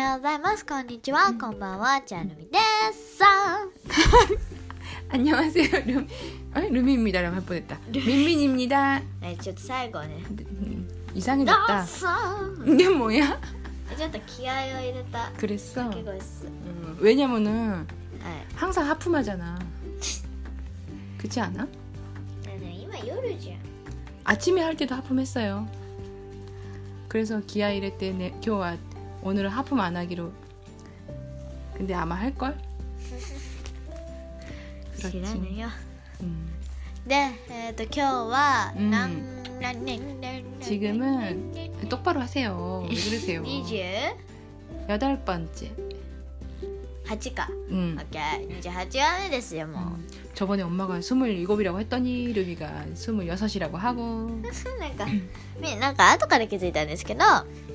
ようございます。こんにちは。こんばんは。チャルミです。さ 안녕하세요. 루, 아, 루미입니다라고 할 뻔했다. 민민입니다. ん。え、ちょっと最後ね。 음, ど 이상해졌다. うぞ 이게 뭐야? えちょっと気合を入れた 그랬어. 掛け声っす。 음, 왜냐면은 はい。 항상 하품하잖아. 그렇지 않아? ねえねえ今夜じゃん。 아침에 할 때도 하품했어요. 그래서 기아 이래 때 내, 교와 오늘은 하품 안 하기로. 근데 아마 할 걸? 知らぬよ。 음. で、えっ、と今日は、うんなんなんねんねん 지금은 똑바로 하세요. 왜 그러세요? 28 여덟 번째. か。 음. オッケー。28話目ですよ、もう。 음. 저번에 엄마가 27이라고 했더니 루비가 26이라고 하고 なんか、みなんか後から気づいたんですけど、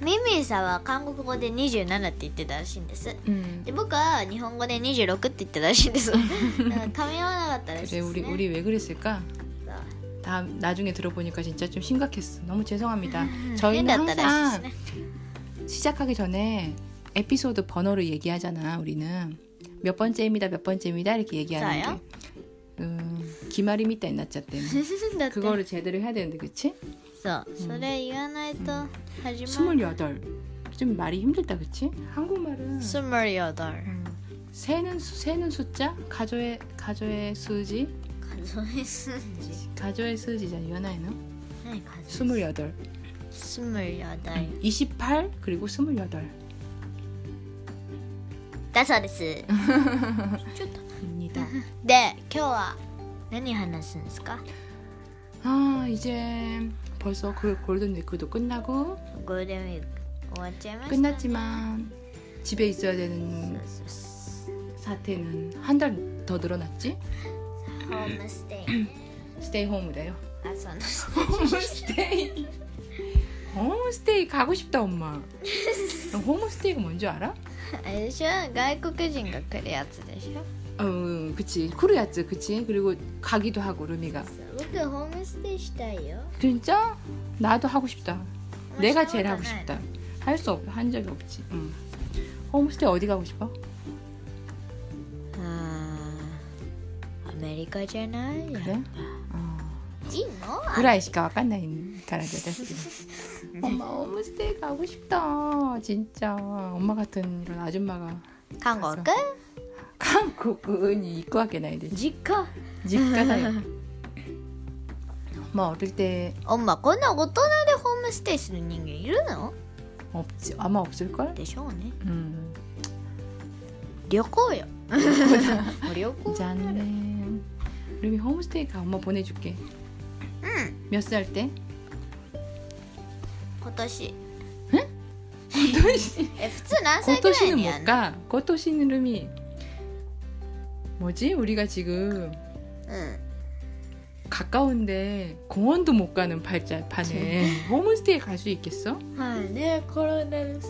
ミミィさんは韓国語で27って言ってたらしいんです。 음. で僕は日本語で26って言ってたらしいんです。なんか噛み合わなかったらしい 그래 です、ね。 우리 우리 왜 그랬을까? そう 다 나중에 들어보니까 진짜 좀 심각했어. 너무 죄송합니다. 変 저희는 だったらしい 항상 ですね。 시작하기 전에 에피소드 번호를 얘기하잖아. 우리는 몇 번째입니다. 몇 번째입니다. 이렇게 얘기하는 저요? 게 음, 기말이 밑에 났잖대. だって 그거를 제대로 해야 되는데 그치? そう、それ言わないと始まる。 28. 좀 말이 힘들다 그치? 한국말은 スムリオダル。 음, 세는 수, 세는 숫자 가조의 가조의 수지 数え数字。 가조의 수지잖아 연하에는 何数え 28 スムリオダル。 28 그리고 28だそうです。ちょっと。 입니다 で、今日は何話すんですか 아 이제 벌써 그 골든 위크도 끝나고 골든 위크 끝났지만 집에 있어야 되는 사태는 한 달 더 늘어났지? 홈 스테이 스테이 홈이래요. 아 home stay. home 가고 싶다 엄마. 홈 스테이가 뭔지 알아? 알죠. 外国人が来るやつでしょ。 어 그치 쿠르야츠 그치 그리고 가기도 하고 루미가 そう僕ホームステイしたいよ 진짜? 나도 하고 싶다 내가 제일 하고 したことない 싶다 할 수 없, 한 적이 없지 응. 홈스테이 어디 가고 싶어? あーアメリカじゃない 그래? 어. いいの 구라이시가 와깐나인 가라데 엄마 홈스테이 가고 싶다 진짜 엄마 같은 이런 아줌마가 韓 国 한국은 입고 하게 나야 돼 実家 집가다요 엄마 어릴 때 おんまこんな大人でホームステイする人間いるの 없지 아마 없을걸? でしょうね 음 旅行よ旅行 짠 루미 홈스테이 가 엄마 보내줄게 うん 몇 살 때? 今年 고토시 え普通何歳ぐらい 고토시는 にやん 못 の 가. 고토시는 루미 뭐지? 우리가 지금 응. 가까운데 공원도 못 가는 발자판에 홈스테이 갈 수 있겠어? 아니야 코로나는 세.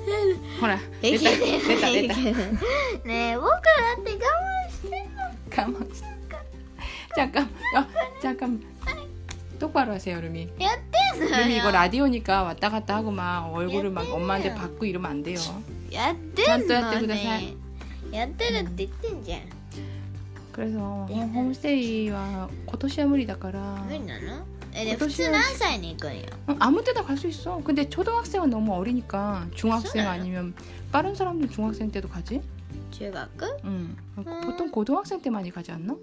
허라 됐다 됐다 됐다. 네, 뭐그한테 가만히 잠깐, 어, 잠깐. 똑바로 하세요, 여태서요. 루미 이거 라디오니까 왔다 갔다 하고 막 얼굴을 막 엄마한테 받고 이러면 안 돼요. 여태. 잔또야 때 그다사. いねやってるって言ってんじゃん 그래서 네. 홈스테이와 고토시아 무리다가라 無理なのえで今年は普通何歳に行くんよ 어, 아무 때나 갈 수 있어. 근데 초등학생은 너무 어리니까 중학생 괜찮아요. 아니면 다른 사람들 중학생 때도 가지? 中学 응. 음. 보통 고등학생 때 많이 가지 않나?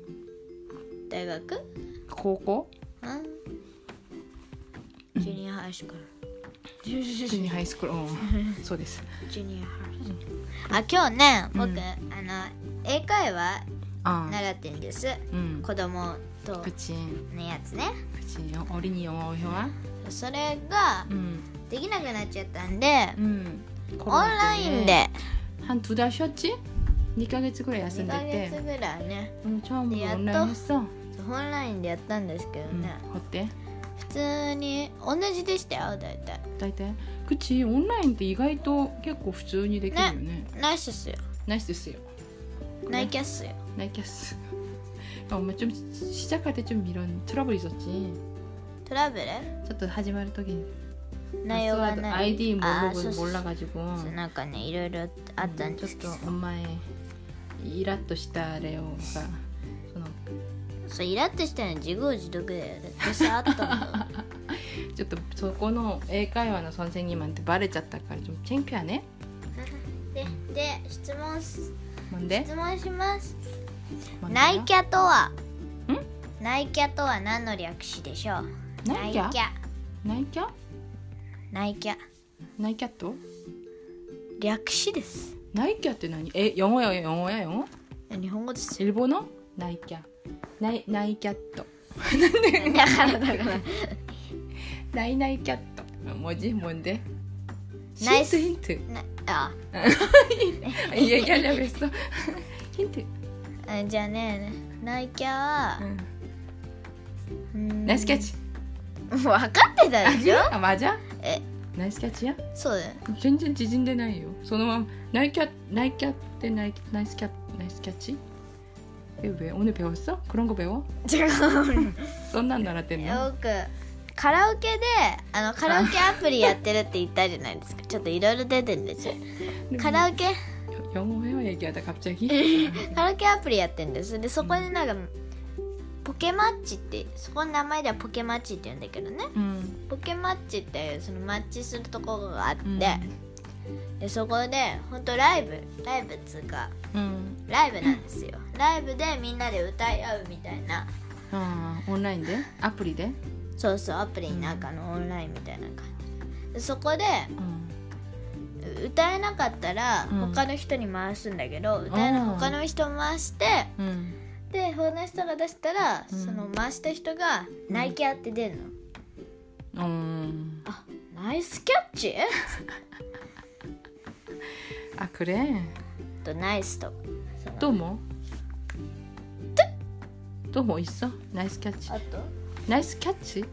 大学 고고 うんジュニアハイスクール 주니 하이스쿨. 어. そうです.ジュニアハイスクールあ今日ね僕、うんあの英会話 아. 習ってんです 응. 子供と 그치. のやつね 그치. 어, 어린이 영어 회화. それが 응. できなくなっちゃったんで 응. オンラインで 한두 달 쉬었지? 2ヶ月ぐらい休ん2でヶ月てぐらいね 오늘 처음으로 야, 또? 온라인 했어. オンラインでやったんですけど 응. ね、 어때? 普通に同じでしたよ大体 다이다. 그치. 온라인 때意外と結構普通にできるよね.ナイスっすよ 나이스였어요. ナイキャッスよ 나이키스. 엄마 좀 시작할 때 좀 이런 트러블 있었지. トラブル 저도 하지 말時 内容が 파스워드 ない 아이디 あ 모르고 そうそう 몰라가지고 そうなんかねいろいろあったんですけど 좀 엄마의 이라또 시다 레오가 そうイラッとしたのは自業自得だよだってさあったんだ ちょっとそこの英会話の선생님한테バレちゃったから좀 창피하네. でで質問 ほんで？質問します。ナイキャとは？ナイキャとは何の略詞でしょう？ナイキャ？ナイキャ。ナイキャ？ナイキャ。ット略詞です。ナイキャって何？え、読もうよ読もうよ日本語です日本の？ナイキャ。ナイナイキャット。なんで？だからだからナイナイキャット。文字もんで。뭔데? 나이스. 힌트 힌트. なあ 얘기하려고 했어. 힌트. あじゃあねナイキャは 응. うーん 나이스 캐치. 分かってたでしょ 아 맞아? え 나이스 캐치야? そうだよ 전전 지진되나요? そのまま 나이키야 나이키야 때 나이 나이스 캐 나이스 캐치? 왜, 왜 오늘 배웠어? 그런 거 배워? 違う 썬난 나라 때는 よく カラオケであのカラオケアプリやってるって言ったじゃないですか。ちょっといろいろ出てるんですよ。カラオケ。カラオケアプリやってるんです。でそこでなんか、ポケマッチってそこの名前ではポケマッチって言うんだけどね、うん、ポケマッチっていうそのマッチするところがあって、うん、でそこで本当ライブ。ライブっつうか、うん、ライブなんですよ。ライブでみんなで歌い合うみたいな、うん、オンラインで？アプリで？そうそうアプリの中のオンラインみたいな感じ。そこで、うん、歌えなかったら他の人に回すんだけど、うん、歌えな他の人回して、うん、で他の人が出したら、その回した人が「ナイキャ」って出るの。うん、あナイスキャッチ？あくれ。とナイスと。どうもどうもいっそ？ナイスキャッチ。あと？나이스 캐치?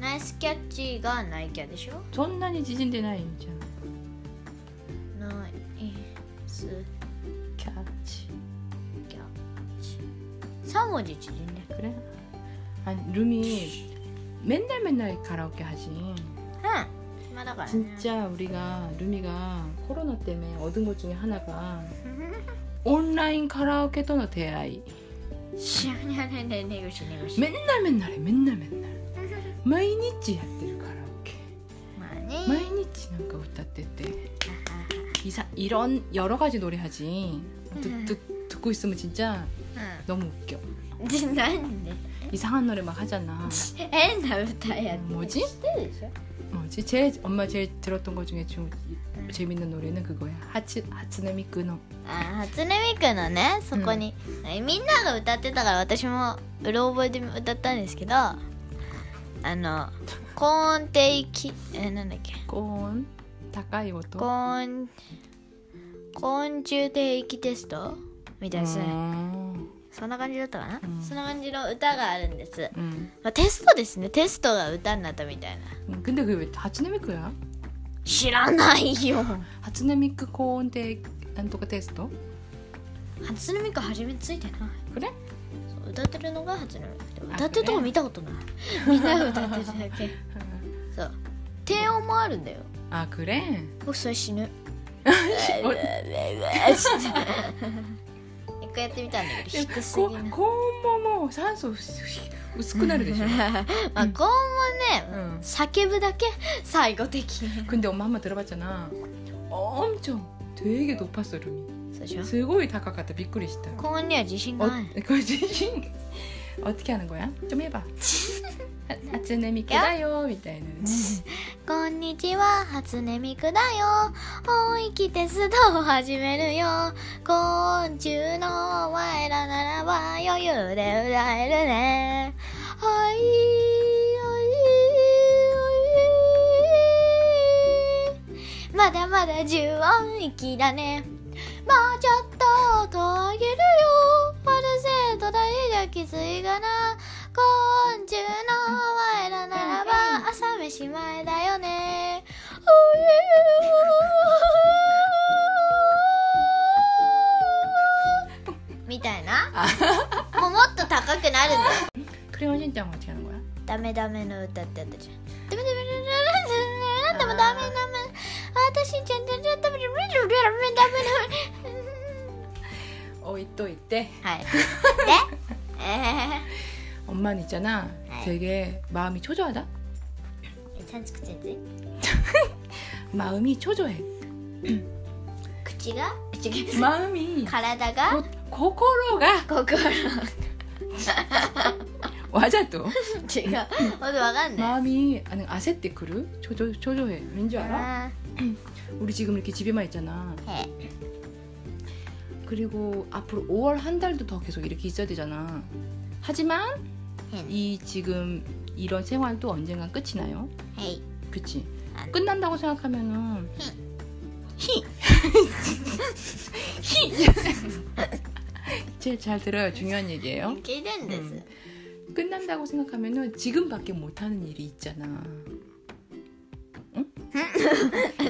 ナイスキャッチがナイキャでしょ 전난이 지진되나요? 있잖아. ナイス 캐치. キャッチ3文字縮んで 그래? 아니 룸이 맨날 맨날 가라오케 하지. うん暇だからね 진짜 우리가 루미가 코로나 때문에 얻은 것 중에 하나가 온라인 카라오케 또는 대아이 しゃにゃねねねぐしねぐし 맨날 맨날 해 맨날 맨날 毎日やってるカラオケまあね毎日なんか歌ってて 이사, 이런 여러 가지 노래 하지 듣, 듣, 듣고 있으면 진짜 う 너무 웃겨 んでなんで 이상한 노래 막 하잖아 変な歌やって 뭐지? 知ってるでしょ 뭐지? 제일 엄마 제일 들었던 것 중에 좀 재밌는 노래는 그거야 하츠 하츠네 미크노 あ初音ミクのねそこに、みんなが歌ってたから私もうろ覚えで歌ったんですけどあの高音低域えなんだっけ 꼰高い音高音高音中低域テストみたいですね、 음, そんな感じだったかな、うんそんな感じの歌があるんです、 음. まあ、テストですねテストが歌になったみたいな 음, 근데 그게 왜 하츠네 미크야? 知らないよ。初音ミク高音低なんとかテスト？初音ミク初めついてない。これそう歌ってるのが初音ミク。歌ってるとこ見たことない、みんな歌ってるだけ。そう。低音もあるんだよ。あくれん僕それ死ぬ。えー、回やってみたんだけど低す 고, ぎな 고온모모 산소薄くなるでしょまあ高音もね、 응. 叫ぶだけ最後的に 근데 엄마 한 번 들어봤잖아 엄청 되게 높았어 룸이 そうでしょ 스고이 다가갔다 비꾸리시다 高音には自信 어, がない 그 지금 어떻게 하는 거야? 좀 해봐 「初音ミクだよ」みたいな、ね、こんにちは初音ミクだよ本域テストを始めるよ昆虫の我らならば余裕で歌えるねはいまだまだ十音域だね。もうちょっと音上げるよ。パルセートだけじゃきついがな。今週の前らならば朝飯前だよね。おみたいな。もうもっと高くなるんだクレヨンしんちゃんが違うのこダメダメの歌ってあったじゃん。ダメダメでもダメダメ。私たしんちゃダメダメダメダメダメ。置いといて。はい。で？え ー 엄마는 있잖아 아이. 되게 마음이 초조하다 괜찮지 그치지? 마음이 초조해 그치가? 그치가? 마음이 가라다가 고, 고로가 거꾸로 와자 또. 제가 어디 와갔네 마음이 아는 아세티크루 초조 초조해 왠지 알아? 아. 우리 지금 이렇게 집에만 있잖아 네. 그리고 앞으로 5월 한 달도 더 계속 이렇게 있어야 되잖아 하지만 이 지금 이런 생활도 언젠간 끝이 나요 へい 그치 아. 끝난다고 생각하면은 히 히. 제일 잘 들어요 중요한 얘기예요 聞いてんです、 음. 끝난다고 생각하면은 지금밖에 못하는 일이 있잖아 응?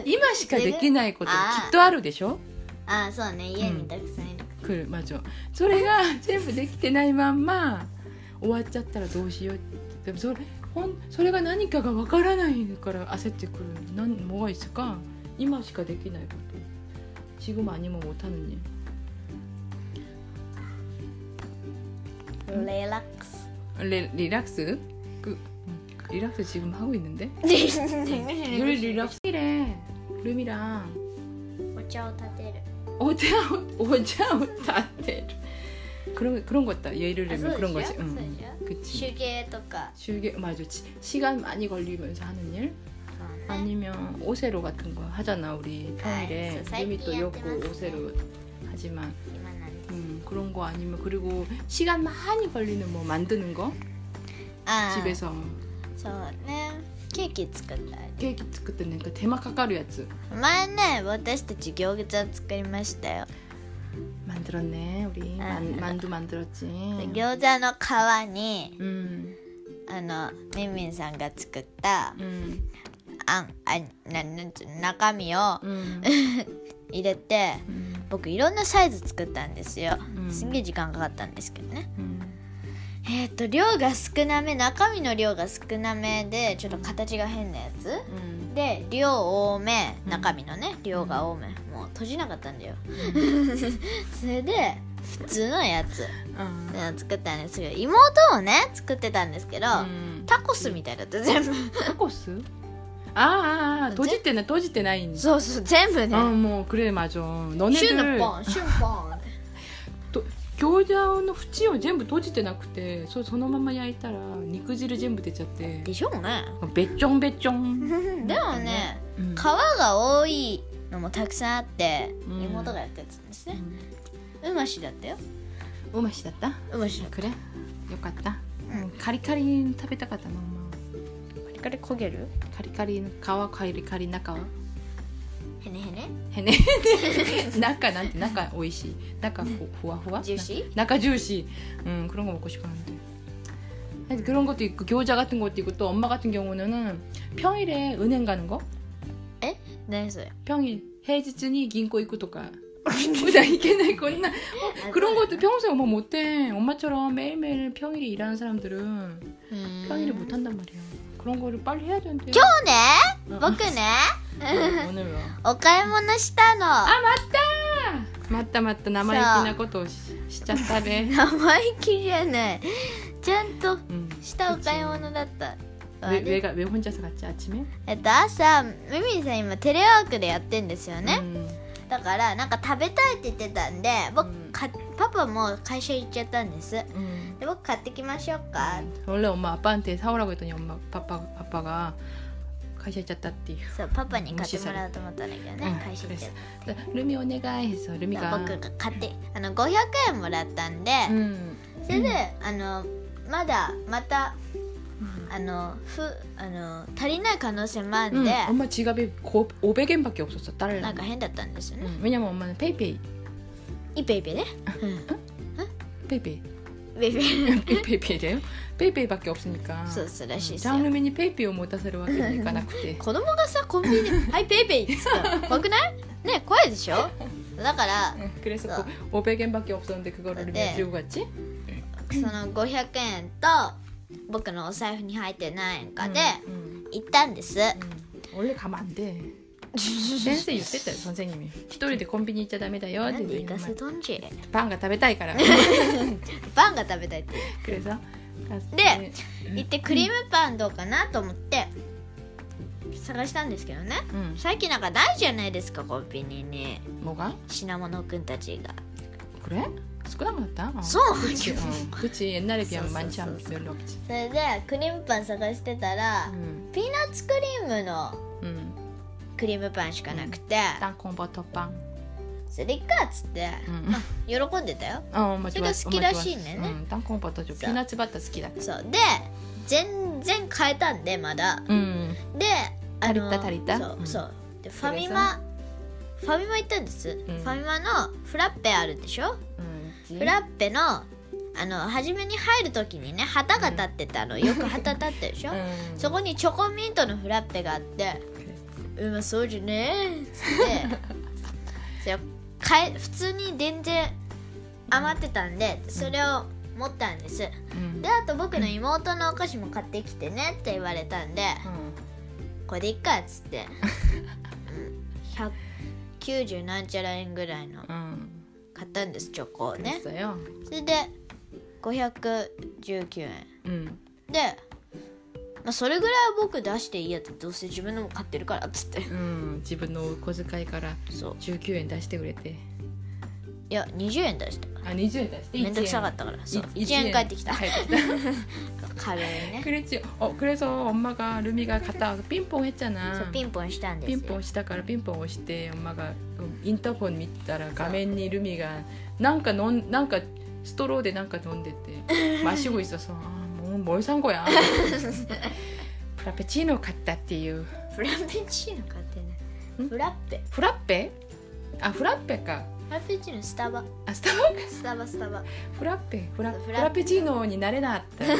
이마시카 내가? 느끼나이 것도 아. 기도 하루 되셔? ああそうね家にたくさんいる、 그 맞아. それが全部できてないまんま 終わっちゃったらどうしようでもそれほんそれが何かがわからないから焦ってくるなん뭐가 있을까今しかできないこと 지금 아니면 못하는 일 レラックス 레, 리락스 그 음, 리락스 지금 하고 있는데 お 늘 리락스래 룸이랑 茶を立てる 오자 오자 다들 그런 그런 것다 예를 あそう 들면 でし 그런 ょ 거지 そう 응, でしょ 응. 그치手芸とか 줄게 맞아 지- 시간 많이 걸리면서 하는 일 そうね 아니면 오세로 같은 거 하잖아 우리 평일에 아, 룸이 또 사이클 욕고 때문에 오세로 하지만 今なんです 음, 그런 거 아니면 그리고 시간 많이 걸리는 뭐 만드는 거 ああ 집에서 そうねケーキ作ったり 케이크 그때 내가 대마 카카루 야츠 前ね私たち餃子作りましたよ 만들었네 우리 아. 만, 만두 만들었지 で餃子の皮に 음, あのみんみんさんが作った 음, あんあななんつうの中身を 음, 入れて 음, 僕いろんなサイズ作ったんですようんすんげえ時間かかったんですけどね 음. えっ、 と量が少なめ中身の量が少なめでちょっと形が変なやつ、うん、で量多め中身のね量が多め。もう閉じなかったんだよ。それで普通のやつ、うん、作ったんですけど妹をね作ってたんですけど、うん、タコスみたいだった全部。タコス？ああ閉じてな、い、閉じてないんそうそう全部ね。あもうクレーマージョン飲ねでる。シュンのポンシュンポン。餃子の縁を全部閉じてなくてそそのまま焼いたら肉汁全部出ちゃって。でしょうね。べっちょんべっちょん、でもねうん。皮が多いのもたくさんあって、うん。妹がやったやつですね。ううましだったよ。んうましだった？うましだっ그 래? よかった、うん。うんカリカリ食べたかったのまたカリカリ焦げる？カリカリの皮カリカリ中はへねへねへね中なんて中美味しい中ふふわふわジューシー 나가 주시. 음 그런 거 먹고 싶었는데. 하여튼 그런 것도 있고 교자 같은 것도 있고 또 엄마 같은 경우는 평일에 은행 가는 거. 何それ 평일 해지쯤이 긴코 입고 또 가. 나 이게 내 건나 어, 그런 것도 평소에 엄마 못해. 엄마처럼 매일매일 평일에 일하는 사람들은 うーん 평일에 못 한단 말이야. 그런 거를 빨리 해야 되는데. 今日ね 응. 僕ね 어, 오늘 와. お買い物したの 아 맞다. 맞다 맞다 남아있기나 것도 시작다래. 生意気じゃないちゃんと 음. したお買い物だったわ 왜, ね 왜가 왜 혼자서 갔지 아침에? えっと朝ミミさん今テレワークでやってんですよね、 음. だからなんか食べたいって言ってたんで僕、うんかパパも会社行っちゃったんです 음. で僕買ってきましょうか、 원래 엄마 아빠한테 사오라고 했더니 엄마 아빠 아빠가 가셔 있었다띠. そうパパに買ってもらおうと思ったんだけどね、うん会社行っちゃっ 루미 오네가이 해서 た 루미가 僕が買ってあの500円もらったんで、 음. それで、あのまだまたあのふあの足りない可能性もあるん 음, で、 엄마 지갑에 고, 500엔밖에 없었어 딸. なんか変だったんですよね、 음, 왜냐면 엄마는 페이페이 イペイペイね、 페이페이 ベイ ベイ 페이페이래요? 페이페이밖에 없으니까. そうそうらしいですよ 장루미니 페이페이 を持たせるわけにいかなくて子供がさコンビニで「はいペイペイ」っつったら怖くないね怖いでしょだから 응, 그래서 어. 그 500엔밖에 없었는데 그거를 루미가 네. 들고 갔지? その500円と僕のお財布に入って何円かで 음, 行ったんです、 음, 원래 가면 안 돼. 센스 言ってたよ선생님이一人でコンビニ行っちゃダメだよってなんで行かせとんじゃパンが食べたいからパンが食べたいって 그래서 でうん行ってクリームパンどうかなと思って探したんですけどねうん最近なんかないじゃないですかコンビニに 뭐가 品物くんたちが 그래?少なくなった 어. そう 그치, 어. 그치 옛날에 비하면 써, 써, 많지 않 써, 써. 별로 없지 それでクリームパン探してたら、 음, ピーナッツクリームの 음. クリームパンしかなくて、ダンコンバトパンそれかっつって、うん、喜んでたよ、あん、それが好きらしいんだよね、うん、ダンコンバトピーナッツバター好きだそう。で全然変えたんでまだ、うん、であ足りた足りた？そう,、そう。でファミマファミマ行ったんです、ファミマのフラッペあるでしょ、うん、フラッペのあの初めに入る時にね旗が立ってたの。よく旗立ってるでしょ？う、そこにチョコミントのフラッペがあって。うんまあそうじゃねえって。かえ普通に全然余ってたんでそれを持ったんです、うん、であと僕の妹のお菓子も買ってきてねって言われたんで、うん、これでいっかっつって。190なんちゃら円ぐらいの買ったんですチョコをね。それで519円、うん、でまあ、それぐらいは僕出していいやってどうせ自分のも買ってるからっつって 음. 自分の小遣いからそう19円出してくれていや20円出したあ20円出してめんどくさかったからそう1円返ってきた帰ってきた軽いね 그랬지 어 그래서 엄마가 루미가 갔다 와서 삥뽕 했잖아 そうピンポンしたんですよ 삥뽕 시다가라 삥뽕 오시대 엄마가 음, 인터폰 밑따라 가면니 루미가 난가 넌 난가 스토로에 난가 넣는데 마시고 있어서 아뭐 뭘 산 거야 프라페치노 갔다 っていうフラペチーノ買ってないんフラッペ 프라페 아 프라페까 フラペチーノスタバ 아 스타벅 スタバスタバ 프라페 프라 프라- 프라페치노になれなったね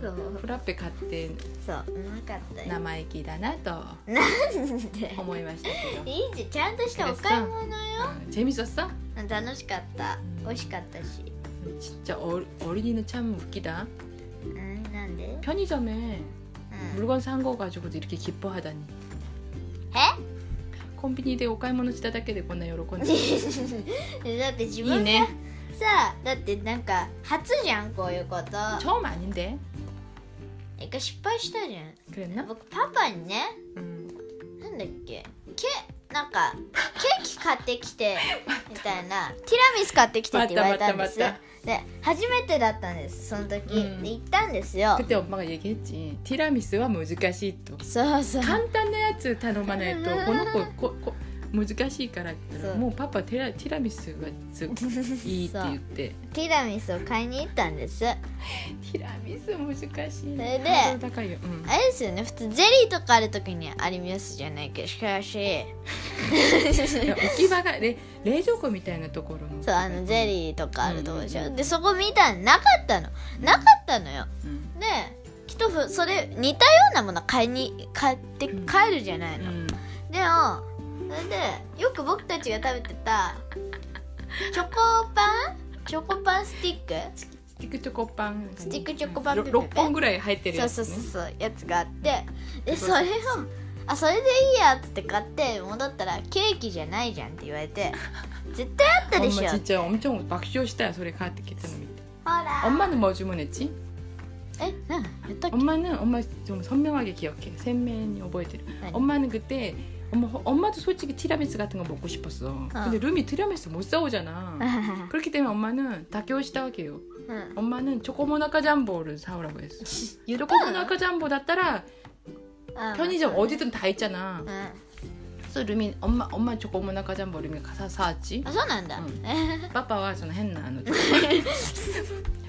そうフラペ買ってそううまかったよ生意気だなとなんで思いましたけどいいじゃんちゃんとしたお買い物よ 음, 재밌었어? 楽しかった美味しかったし 진짜 어, 어린이는 참 웃기다 うん なんで 편의점에 うん 물건 산 거 가지고 이렇게 기뻐하다니 え 콤비니에 お買い物しただけでこんな喜んでだって自いい分がねさあだってなんか初じゃんこういうこと 처음 아닌데 一回失敗したじゃん 그랬나? 僕パパにね 음. なんだっけケなんかケーキ買ってきてみたいなティラミス買ってきてって言われたんです待った で初めてだったんですその時、うんで行ったんですよ 그때 엄마가 얘기했지 티라미스와 難しいとそうそう簡単なやつ頼まないとこの子ここ 難しいからって言ったらそう。もうパパテラティラミスがずいいって言って。ティラミスを買いに行ったんです。あティラミス難しいれでハードル高いよ、うん、れですよね普通ゼリーとかある時にありますじゃないけどしかしいや置き場がれ冷蔵庫みたいなところの。そうあのゼリーとかあるとこでしょ、うんうんうん。でそこ見たらなかったの。なかったのよ。うん。できっとふそれ似たようなもの買いに買って帰るじゃないの、うん。でもそれでよく僕たちが食べてたチョコパンチョコパンスティックスティックチョコパンスティックチョコパンろペペペ6本ぐらい入ってるそうやつ、ね、そうそうそうやつがあってでそそうれをあそれでいいやっつって買って戻ったらケーキじゃないじゃんって言われて絶対あったでしょ 엄마 진짜 엄청 막 쇼시다 소리 가득 했다는 밑에 ほら 엄마는 뭐 주문했지? えなんやったっけ 엄마는 엄마 좀 선명하게 기억해鮮明に 覚えてる 何 엄마는 그때 엄마, 엄마도 솔직히 티라미스 같은 거 먹고 싶었어. 어. 근데 룸이 티라미스 못 사오잖아. 그렇기 때문에 엄마는 다교시다게요 응. 엄마는 초코모나카 잠보를 사오라고 했어. 초코모나카 잠보 났다라 아, 편의점 맞아. 어디든 다 있잖아. 응. 그래서 룸이 엄마 엄마 초코모나카 잠보 룸이 가서 사왔지. 아, 소난다. 응. 빠빠와 저는 했나 안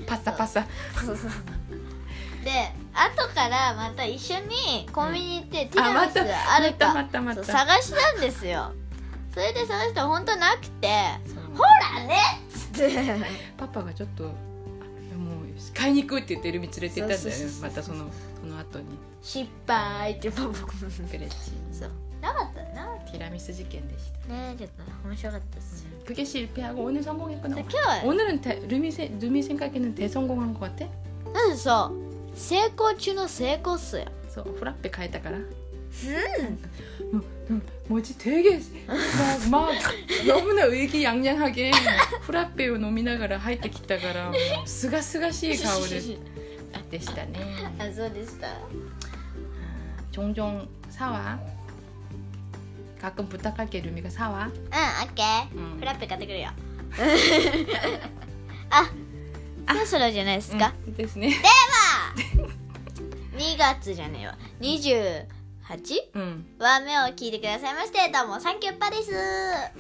바싸 바싸. で後からまた一緒にコンビニ行ってティあラミスあるか、またまたまたそう探したんですよそれで探したら本当なくて 그래서 ほらねっつって 파빠가 ちょっとあいやもう買いに行くって言ってルミ連れて行ったんだよねそうそうそうそうまたそのその後に失敗ってパパクレッチそうなかったなティラミス事件でしたねちょっと面白かったですよ 그게 실패하고 오늘 성공했구나 今日は 오늘은 대, 루미 세, 루미 생각에는 대성공한 것 같아? うんそう 成功中の成功っすよ 그래서 후라페 変えたから 뭐, 음, 뭐지 되게 막, 막 너무나 의기양양하게 프라페を飲みながら入ってきたからすがすがしい顔ででしたねあそうでした 종종 사와 가끔 부탁할게 루미가 사와 うんオッケー、うんフラッペ買ってくるよあそろそろじゃないですか、 응, ですね 2月じゃねえわ 28? うん話目を聞いてくださいましてどうもサンキュッパですあ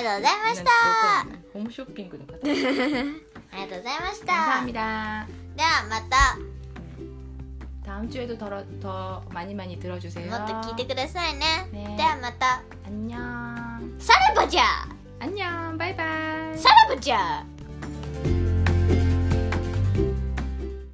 りがとうございましたホームショッピングの方ありがとうございました 감사합니다 ではまた 다음 주에도 더, 더 많이 많이 들어주세요 もっと聞いてくださいねねではまた 안녕 さらばじゃ 안녕 바이바이 さらばじゃ